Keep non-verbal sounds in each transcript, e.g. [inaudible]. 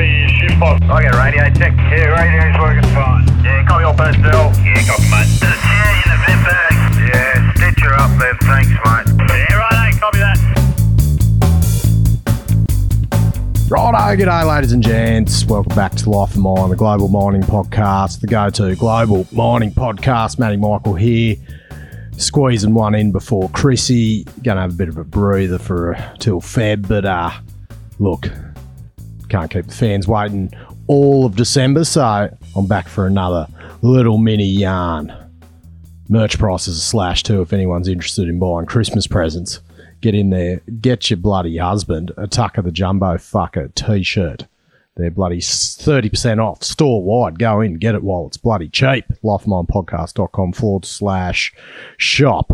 Copy, shift box. I get radio check. Yeah, radio's working fine. Yeah, copy all personnel. Yeah, copy, mate. There's a chair in the vent bag. Yeah, stitch her up there. Thanks, mate. Yeah, right, copy that. Righto, g'day, ladies and gents. Welcome back to Life of Mine, the global mining podcast, the go to global mining podcast. Matty Michael here, squeezing one in before Chrissy. Gonna have a bit of a breather for uh, till Feb, but uh, look, can't keep the fans waiting all of December, so I'm back for another little mini yarn. Merch prices are slashed too if anyone's interested in buying Christmas presents. Get in there, get your bloody husband a Tucker the Jumbo Fucker t shirt. They're bloody 30% off store wide. Go in, get it while it's bloody cheap. Lifeminepodcast.com forward slash shop.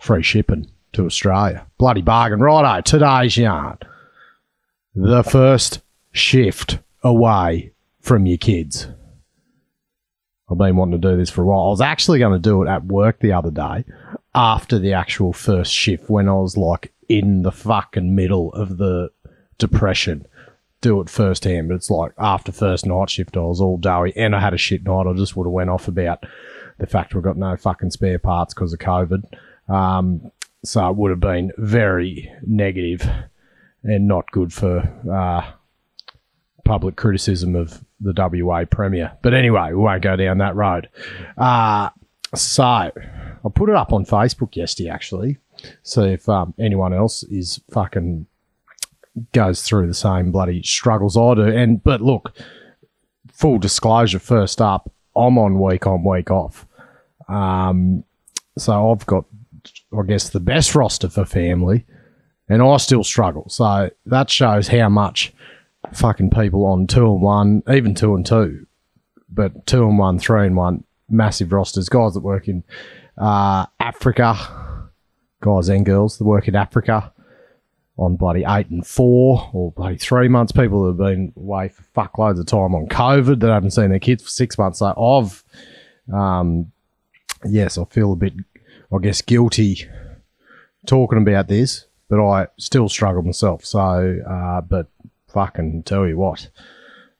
Free shipping to Australia. Bloody bargain. Righto, today's yarn. The first shift away from your kids. I've been wanting to do this for a while. I was actually going to do it at work the other day after the actual first shift when I was like in the fucking middle of the depression. Do it firsthand, but it's like after first night shift, I was all doughy and I had a shit night. I just would have went off about the fact we've got no fucking spare parts because of COVID. Um, so it would have been very negative and not good for uh, public criticism of the WA Premier. But anyway, we won't go down that road. Uh, so I put it up on Facebook yesterday, actually. So if um, anyone else is fucking goes through the same bloody struggles I do. And but look, full disclosure, first up, I'm on week on week off. Um, so I've got, I guess, the best roster for family, and I still struggle. So that shows how much fucking people on two and one, even two and two, but two and one, three and one, massive rosters, guys that work in uh, Africa, guys and girls that work in Africa on bloody eight and four or bloody three months. People that have been away for fuckloads of time on COVID that haven't seen their kids for six months. So I've, um, yes, I feel a bit, I guess, guilty talking about this, but I still struggle myself. So, uh, but fucking tell you what,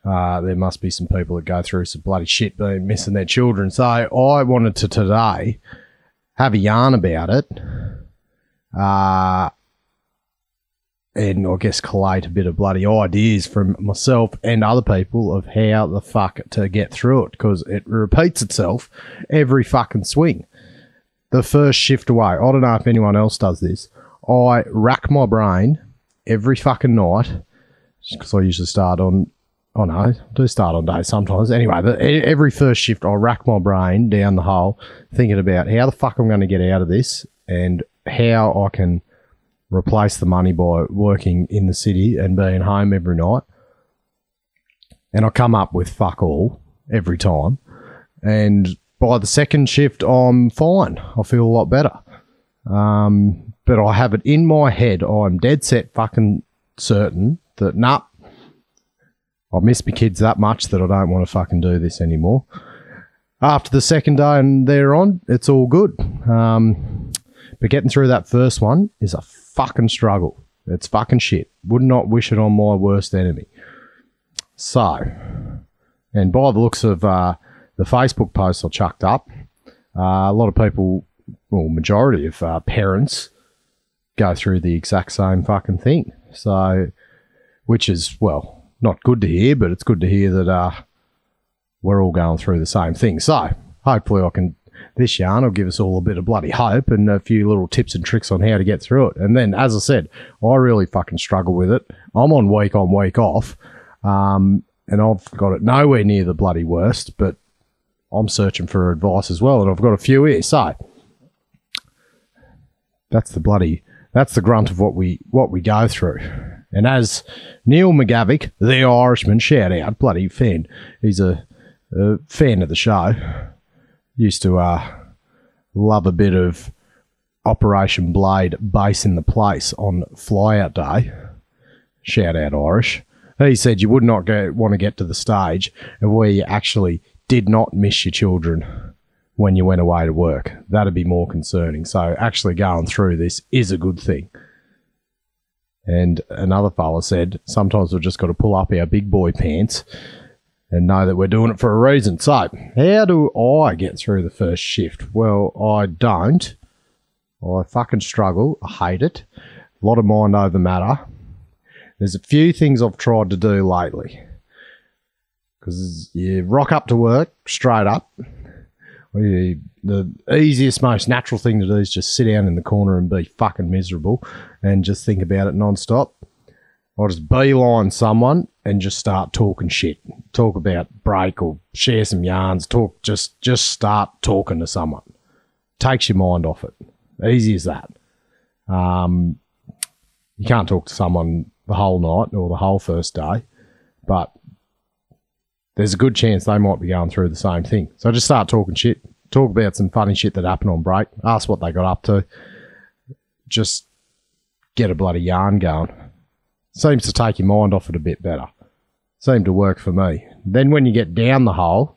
uh, there must be some people that go through some bloody shit being missing their children. So I wanted to today have a yarn about it. Uh, and I guess collate a bit of bloody ideas from myself and other people of how the fuck to get through it because it repeats itself every fucking swing. The first shift away. I don't know if anyone else does this. I rack my brain every fucking night because I usually start on. Oh no, I do start on days sometimes. Anyway, e- every first shift, I rack my brain down the hole, thinking about how the fuck I'm going to get out of this and how I can replace the money by working in the city and being home every night. And I come up with fuck all every time. And by the second shift, I'm fine. I feel a lot better. Um, but I have it in my head. I'm dead set fucking certain that, nah, I miss my kids that much that I don't want to fucking do this anymore. After the second day and they're on, it's all good. Um, but getting through that first one is a fucking struggle. It's fucking shit. Would not wish it on my worst enemy. So, and by the looks of uh, the Facebook posts I chucked up, uh, a lot of people, well, majority of uh, parents go through the exact same fucking thing. So, which is, well, not good to hear, but it's good to hear that uh, we're all going through the same thing. So, hopefully, I can. This yarn will give us all a bit of bloody hope and a few little tips and tricks on how to get through it. And then, as I said, I really fucking struggle with it. I'm on week on, week off, um, and I've got it nowhere near the bloody worst, but I'm searching for advice as well, and I've got a few here. So, that's the bloody that's the grunt of what we what we go through. And as Neil McGavick, the Irishman, shout out, bloody fan. He's a, a fan of the show. Used to uh, love a bit of Operation Blade Bass in the place on flyout day. Shout out Irish. He said you would not go, want to get to the stage where you actually did not miss your children when you went away to work. That'd be more concerning. So actually going through this is a good thing. And another fella said, sometimes we've just got to pull up our big boy pants and know that we're doing it for a reason. So, how do I get through the first shift? Well, I don't. I fucking struggle. I hate it. A lot of mind over matter. There's a few things I've tried to do lately. Because you rock up to work straight up. The easiest, most natural thing to do is just sit down in the corner and be fucking miserable and just think about it non-stop. I'll just beeline someone and just start talking shit. Talk about break or share some yarns. Talk just just start talking to someone. Takes your mind off it. Easy as that. Um, you can't talk to someone the whole night or the whole first day, but there's a good chance they might be going through the same thing. So just start talking shit. Talk about some funny shit that happened on break. Ask what they got up to. Just get a bloody yarn going seems to take your mind off it a bit better. Seemed to work for me. Then when you get down the hole,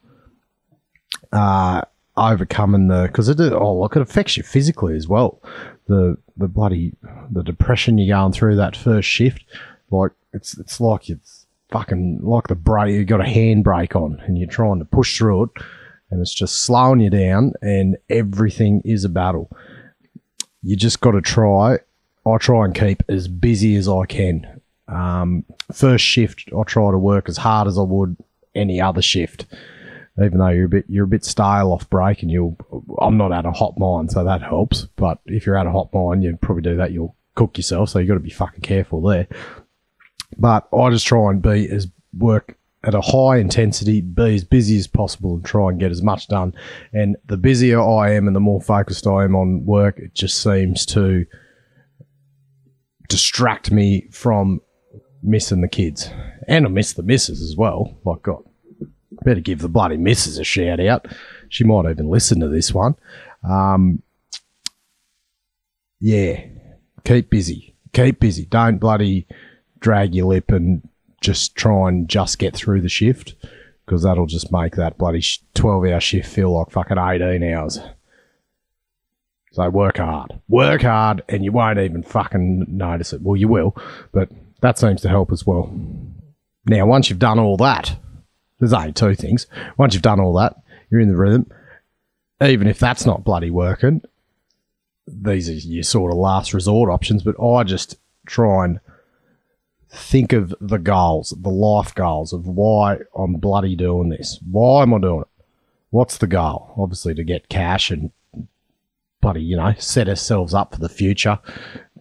uh, overcoming the because it oh look it affects you physically as well. The the bloody the depression you're going through that first shift, like it's it's like it's fucking like the brake you've got a handbrake on and you're trying to push through it and it's just slowing you down and everything is a battle. You just got to try. I try and keep as busy as I can. Um, first shift, I try to work as hard as I would any other shift. Even though you're a bit you're a bit stale off break, and you'll I'm not at a hot mine, so that helps. But if you're at a hot mine, you'd probably do that. You'll cook yourself, so you got to be fucking careful there. But I just try and be as work at a high intensity, be as busy as possible, and try and get as much done. And the busier I am, and the more focused I am on work, it just seems to distract me from missing the kids. And I miss the missus as well. Like, God, better give the bloody missus a shout out. She might even listen to this one. Um, yeah, keep busy. Keep busy. Don't bloody drag your lip and just try and just get through the shift because that'll just make that bloody 12 hour shift feel like fucking 18 hours. So work hard. Work hard and you won't even fucking notice it. Well, you will, but that seems to help as well. Now, once you've done all that, there's only two things. Once you've done all that, you're in the rhythm. Even if that's not bloody working, these are your sort of last resort options. But I just try and think of the goals, the life goals of why I'm bloody doing this. Why am I doing it? What's the goal? Obviously, to get cash and bloody, you know, set ourselves up for the future.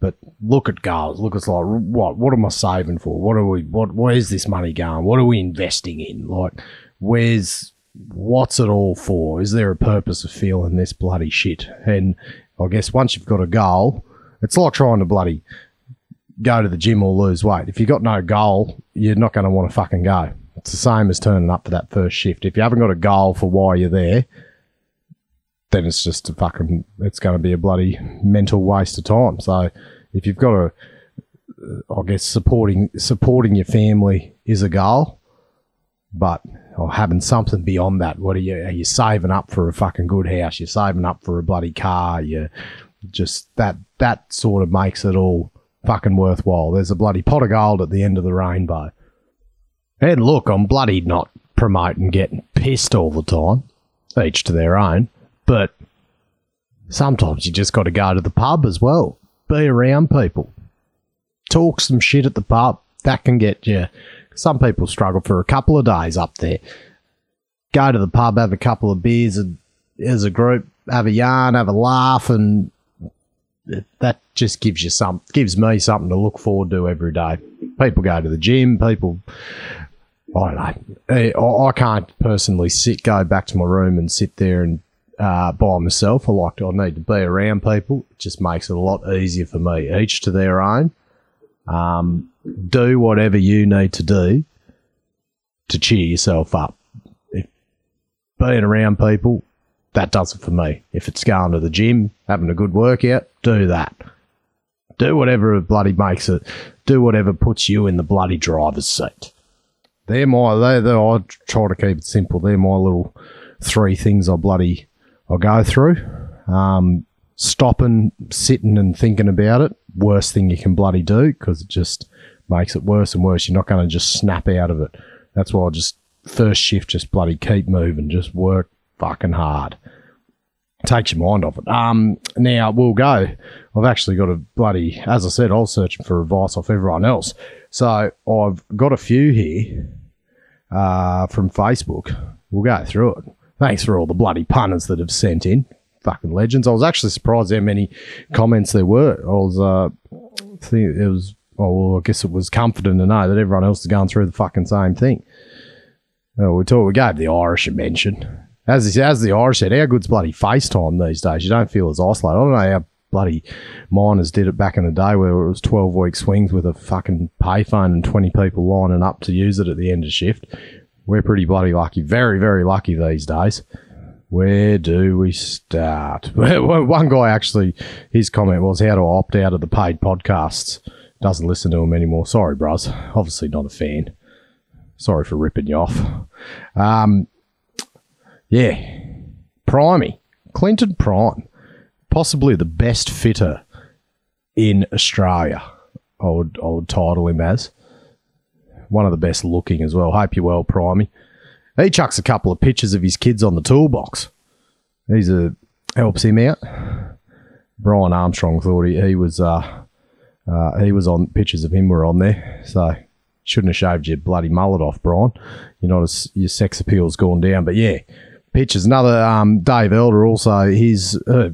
But look at goals. Look, it's like what? What am I saving for? What are we? What? Where's this money going? What are we investing in? Like, where's what's it all for? Is there a purpose of feeling this bloody shit? And I guess once you've got a goal, it's like trying to bloody go to the gym or lose weight. If you've got no goal, you're not going to want to fucking go. It's the same as turning up for that first shift. If you haven't got a goal for why you're there, then it's just a fucking, it's going to be a bloody mental waste of time. So if you've got a, I guess supporting supporting your family is a goal, but or having something beyond that. What are you? Are you saving up for a fucking good house? You're saving up for a bloody car. You just that that sort of makes it all fucking worthwhile. There's a bloody pot of gold at the end of the rainbow. And look, I'm bloody not promoting getting pissed all the time. Each to their own. But sometimes you just got to go to the pub as well. Be around people. Talk some shit at the pub. That can get you. Some people struggle for a couple of days up there. Go to the pub, have a couple of beers and, as a group, have a yarn, have a laugh, and that just gives you some gives me something to look forward to every day. People go to the gym. People, I don't know. Eh, I, can't personally sit go back to my room and sit there and uh, by myself. I like to. I need to be around people. It just makes it a lot easier for me. Each to their own. Um, do whatever you need to do to cheer yourself up. If being around people, that does it for me. If it's going to the gym, having a good workout, do that. Do whatever bloody makes it. Do whatever puts you in the bloody driver's seat. They're my. They. They. I try to keep it simple. They're my little three things I bloody I go through. Um, stopping, sitting, and thinking about it worst thing you can bloody do because it just makes it worse and worse. You're not going to just snap out of it. That's why I just first shift just bloody keep moving, just work fucking hard. Takes your mind off it. Um, now we'll go. I've actually got a bloody, as I said, I was searching for advice off everyone else. So I've got a few here uh, from Facebook. We'll go through it. Thanks for all the bloody punters that have sent in. Fucking legends. I was actually surprised how many comments there were. I was, uh, think it was, oh, well, I guess it was comforting to know that everyone else is going through the fucking same thing. We talk, we gave the Irish a mention. As, as the Irish said, how good's bloody FaceTime these days? You don't feel as isolated. I don't know how bloody miners did it back in the day where it was 12 week swings with a fucking payphone and 20 people lining up to use it at the end of shift. We're pretty bloody lucky. Very, very lucky these days. Where do we start? [laughs] One guy actually, his comment was how to opt out of the paid podcasts. Doesn't listen to them anymore. Sorry, bros. Obviously not a fan. Sorry for ripping you off. Um, yeah. Primey. Clinton Prime. Possibly the best fitter in Australia. I would I would title him as. One of the best looking as well. Hope you're well, Primey. He chucks a couple of pictures of his kids on the toolbox. He's a helps him out. Brian Armstrong thought he, he was uh, uh, he was on pictures of him were on there. So shouldn't have shaved your bloody mullet off, Brian. You're not as your sex appeal's gone down. But yeah, pictures. Another um, Dave Elder, also his uh,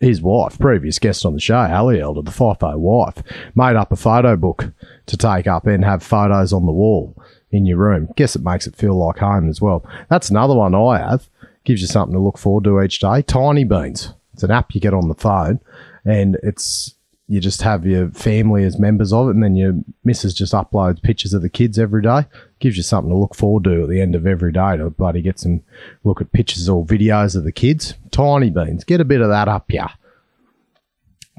his wife, previous guest on the show, Ali Elder, the FIFO wife, made up a photo book to take up and have photos on the wall in your room. Guess it makes it feel like home as well. That's another one I have. Gives you something to look forward to each day. Tinybeans. It's an app you get on the phone, and it's you just have your family as members of it, and then your missus just uploads pictures of the kids every day. Gives you something to look forward to at the end of every day to bloody get some look at pictures or videos of the kids. Tinybeans, get a bit of that up, yeah.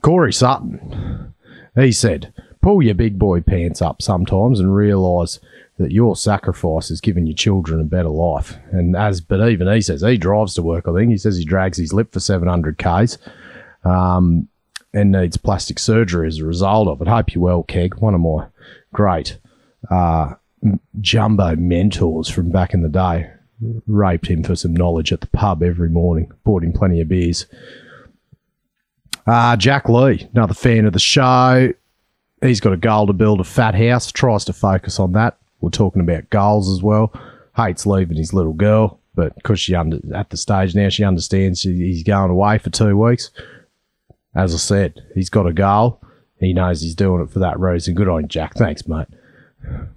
Corey Sutton, he said, pull your big boy pants up sometimes and realise that your sacrifice has given your children a better life. And as, but even he says he drives to work. I think he says he drags his lip for 700 k's. Um, and needs plastic surgery as a result of it. Hope you're well, Keg. One of my great uh, jumbo mentors from back in the day. Raped him for some knowledge at the pub every morning. Bought him plenty of beers. Uh, Jack Lee, another fan of the show. He's got a goal to build a fat house. Tries to focus on that. We're talking about goals as well. Hates leaving his little girl, but because she under at the stage now, she understands he's going away for two weeks as I said, he's got a goal. He knows he's doing it for that reason. Good on you, Jack. Thanks, mate.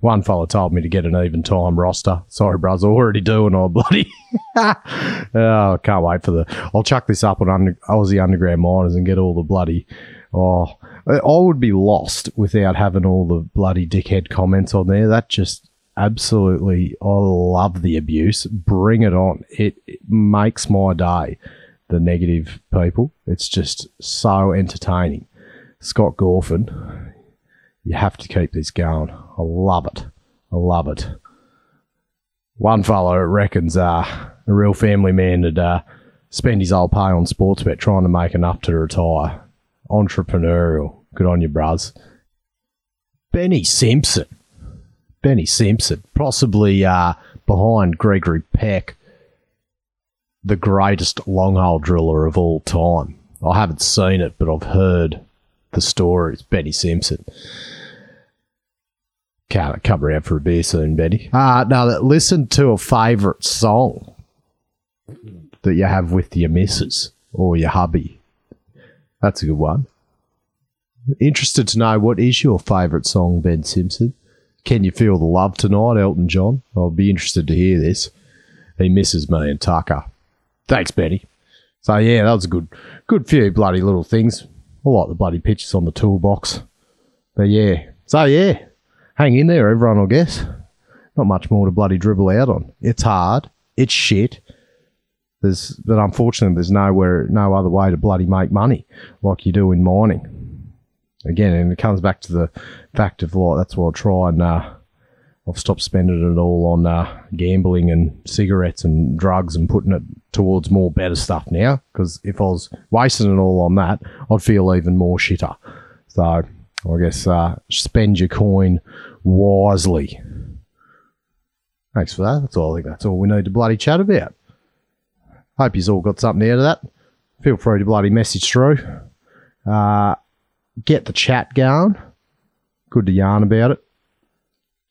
One fella told me to get an even time roster. Sorry, bros, [laughs] already doing all bloody. [laughs] oh, can't wait for the. I'll chuck this up on under, Aussie Underground Miners and get all the bloody. Oh, I would be lost without having all the bloody dickhead comments on there. That just absolutely. I love the abuse. Bring it on. It, it makes my day the negative people. It's just so entertaining. Scott Gorfin, you have to keep this going. I love it. I love it. One fellow reckons uh, a real family man would uh, spend his old pay on sports bet trying to make enough to retire. Entrepreneurial. Good on you, bros. Benny Simpson. Benny Simpson, possibly uh, behind Gregory Peck the greatest long hole driller of all time. I haven't seen it, but I've heard the stories. Benny Simpson. Can't come around for a beer soon, Benny. Uh, now, listen to a favourite song that you have with your missus or your hubby. That's a good one. Interested to know what is your favourite song, Ben Simpson? Can you feel the love tonight, Elton John? I'll be interested to hear this. He misses me and Tucker. Thanks, Betty. So yeah, that was a good, good few bloody little things. I like the bloody pictures on the toolbox. But yeah, so yeah, hang in there, everyone. I guess not much more to bloody dribble out on. It's hard. It's shit. There's, but unfortunately, there's nowhere, no other way to bloody make money like you do in mining. Again, and it comes back to the fact of like that's what I try and uh, I've stopped spending it all on uh, gambling and cigarettes and drugs and putting it towards more better stuff now. Because if I was wasting it all on that, I'd feel even more shitter. So I guess uh, spend your coin wisely. Thanks for that. That's all I think that's all we need to bloody chat about. Hope you've all got something out of that. Feel free to bloody message through. Uh, get the chat going. Good to yarn about it.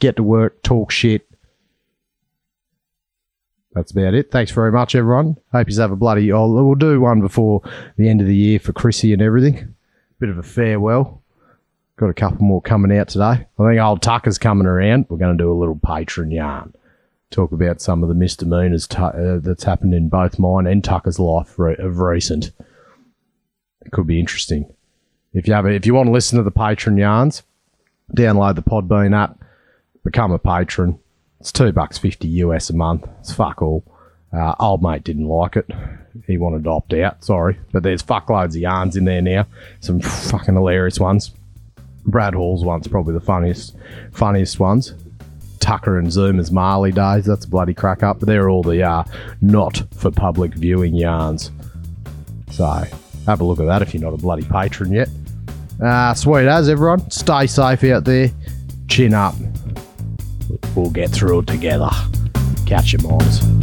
Get to work, talk shit. That's about it. Thanks very much, everyone. Hope you have a bloody. Oh, we'll do one before the end of the year for Chrissy and everything. Bit of a farewell. Got a couple more coming out today. I think old Tucker's coming around. We're going to do a little patron yarn. Talk about some of the misdemeanors uh, that's happened in both mine and Tucker's life re- of recent. It could be interesting. If you have, a, if you want to listen to the patron yarns, download the Podbean app, become a patron. It's two bucks fifty US a month. It's fuck all. Uh, old mate didn't like it. He wanted to opt out. Sorry, but there's fuckloads of yarns in there now. Some fucking hilarious ones. Brad Hall's one's probably the funniest, funniest ones. Tucker and Zoomer's Marley days. That's a bloody crack up. But they're all the uh, not for public viewing yarns. So have a look at that if you're not a bloody patron yet. Uh, sweet as everyone. Stay safe out there. Chin up. We'll get through it together. Catch your moms.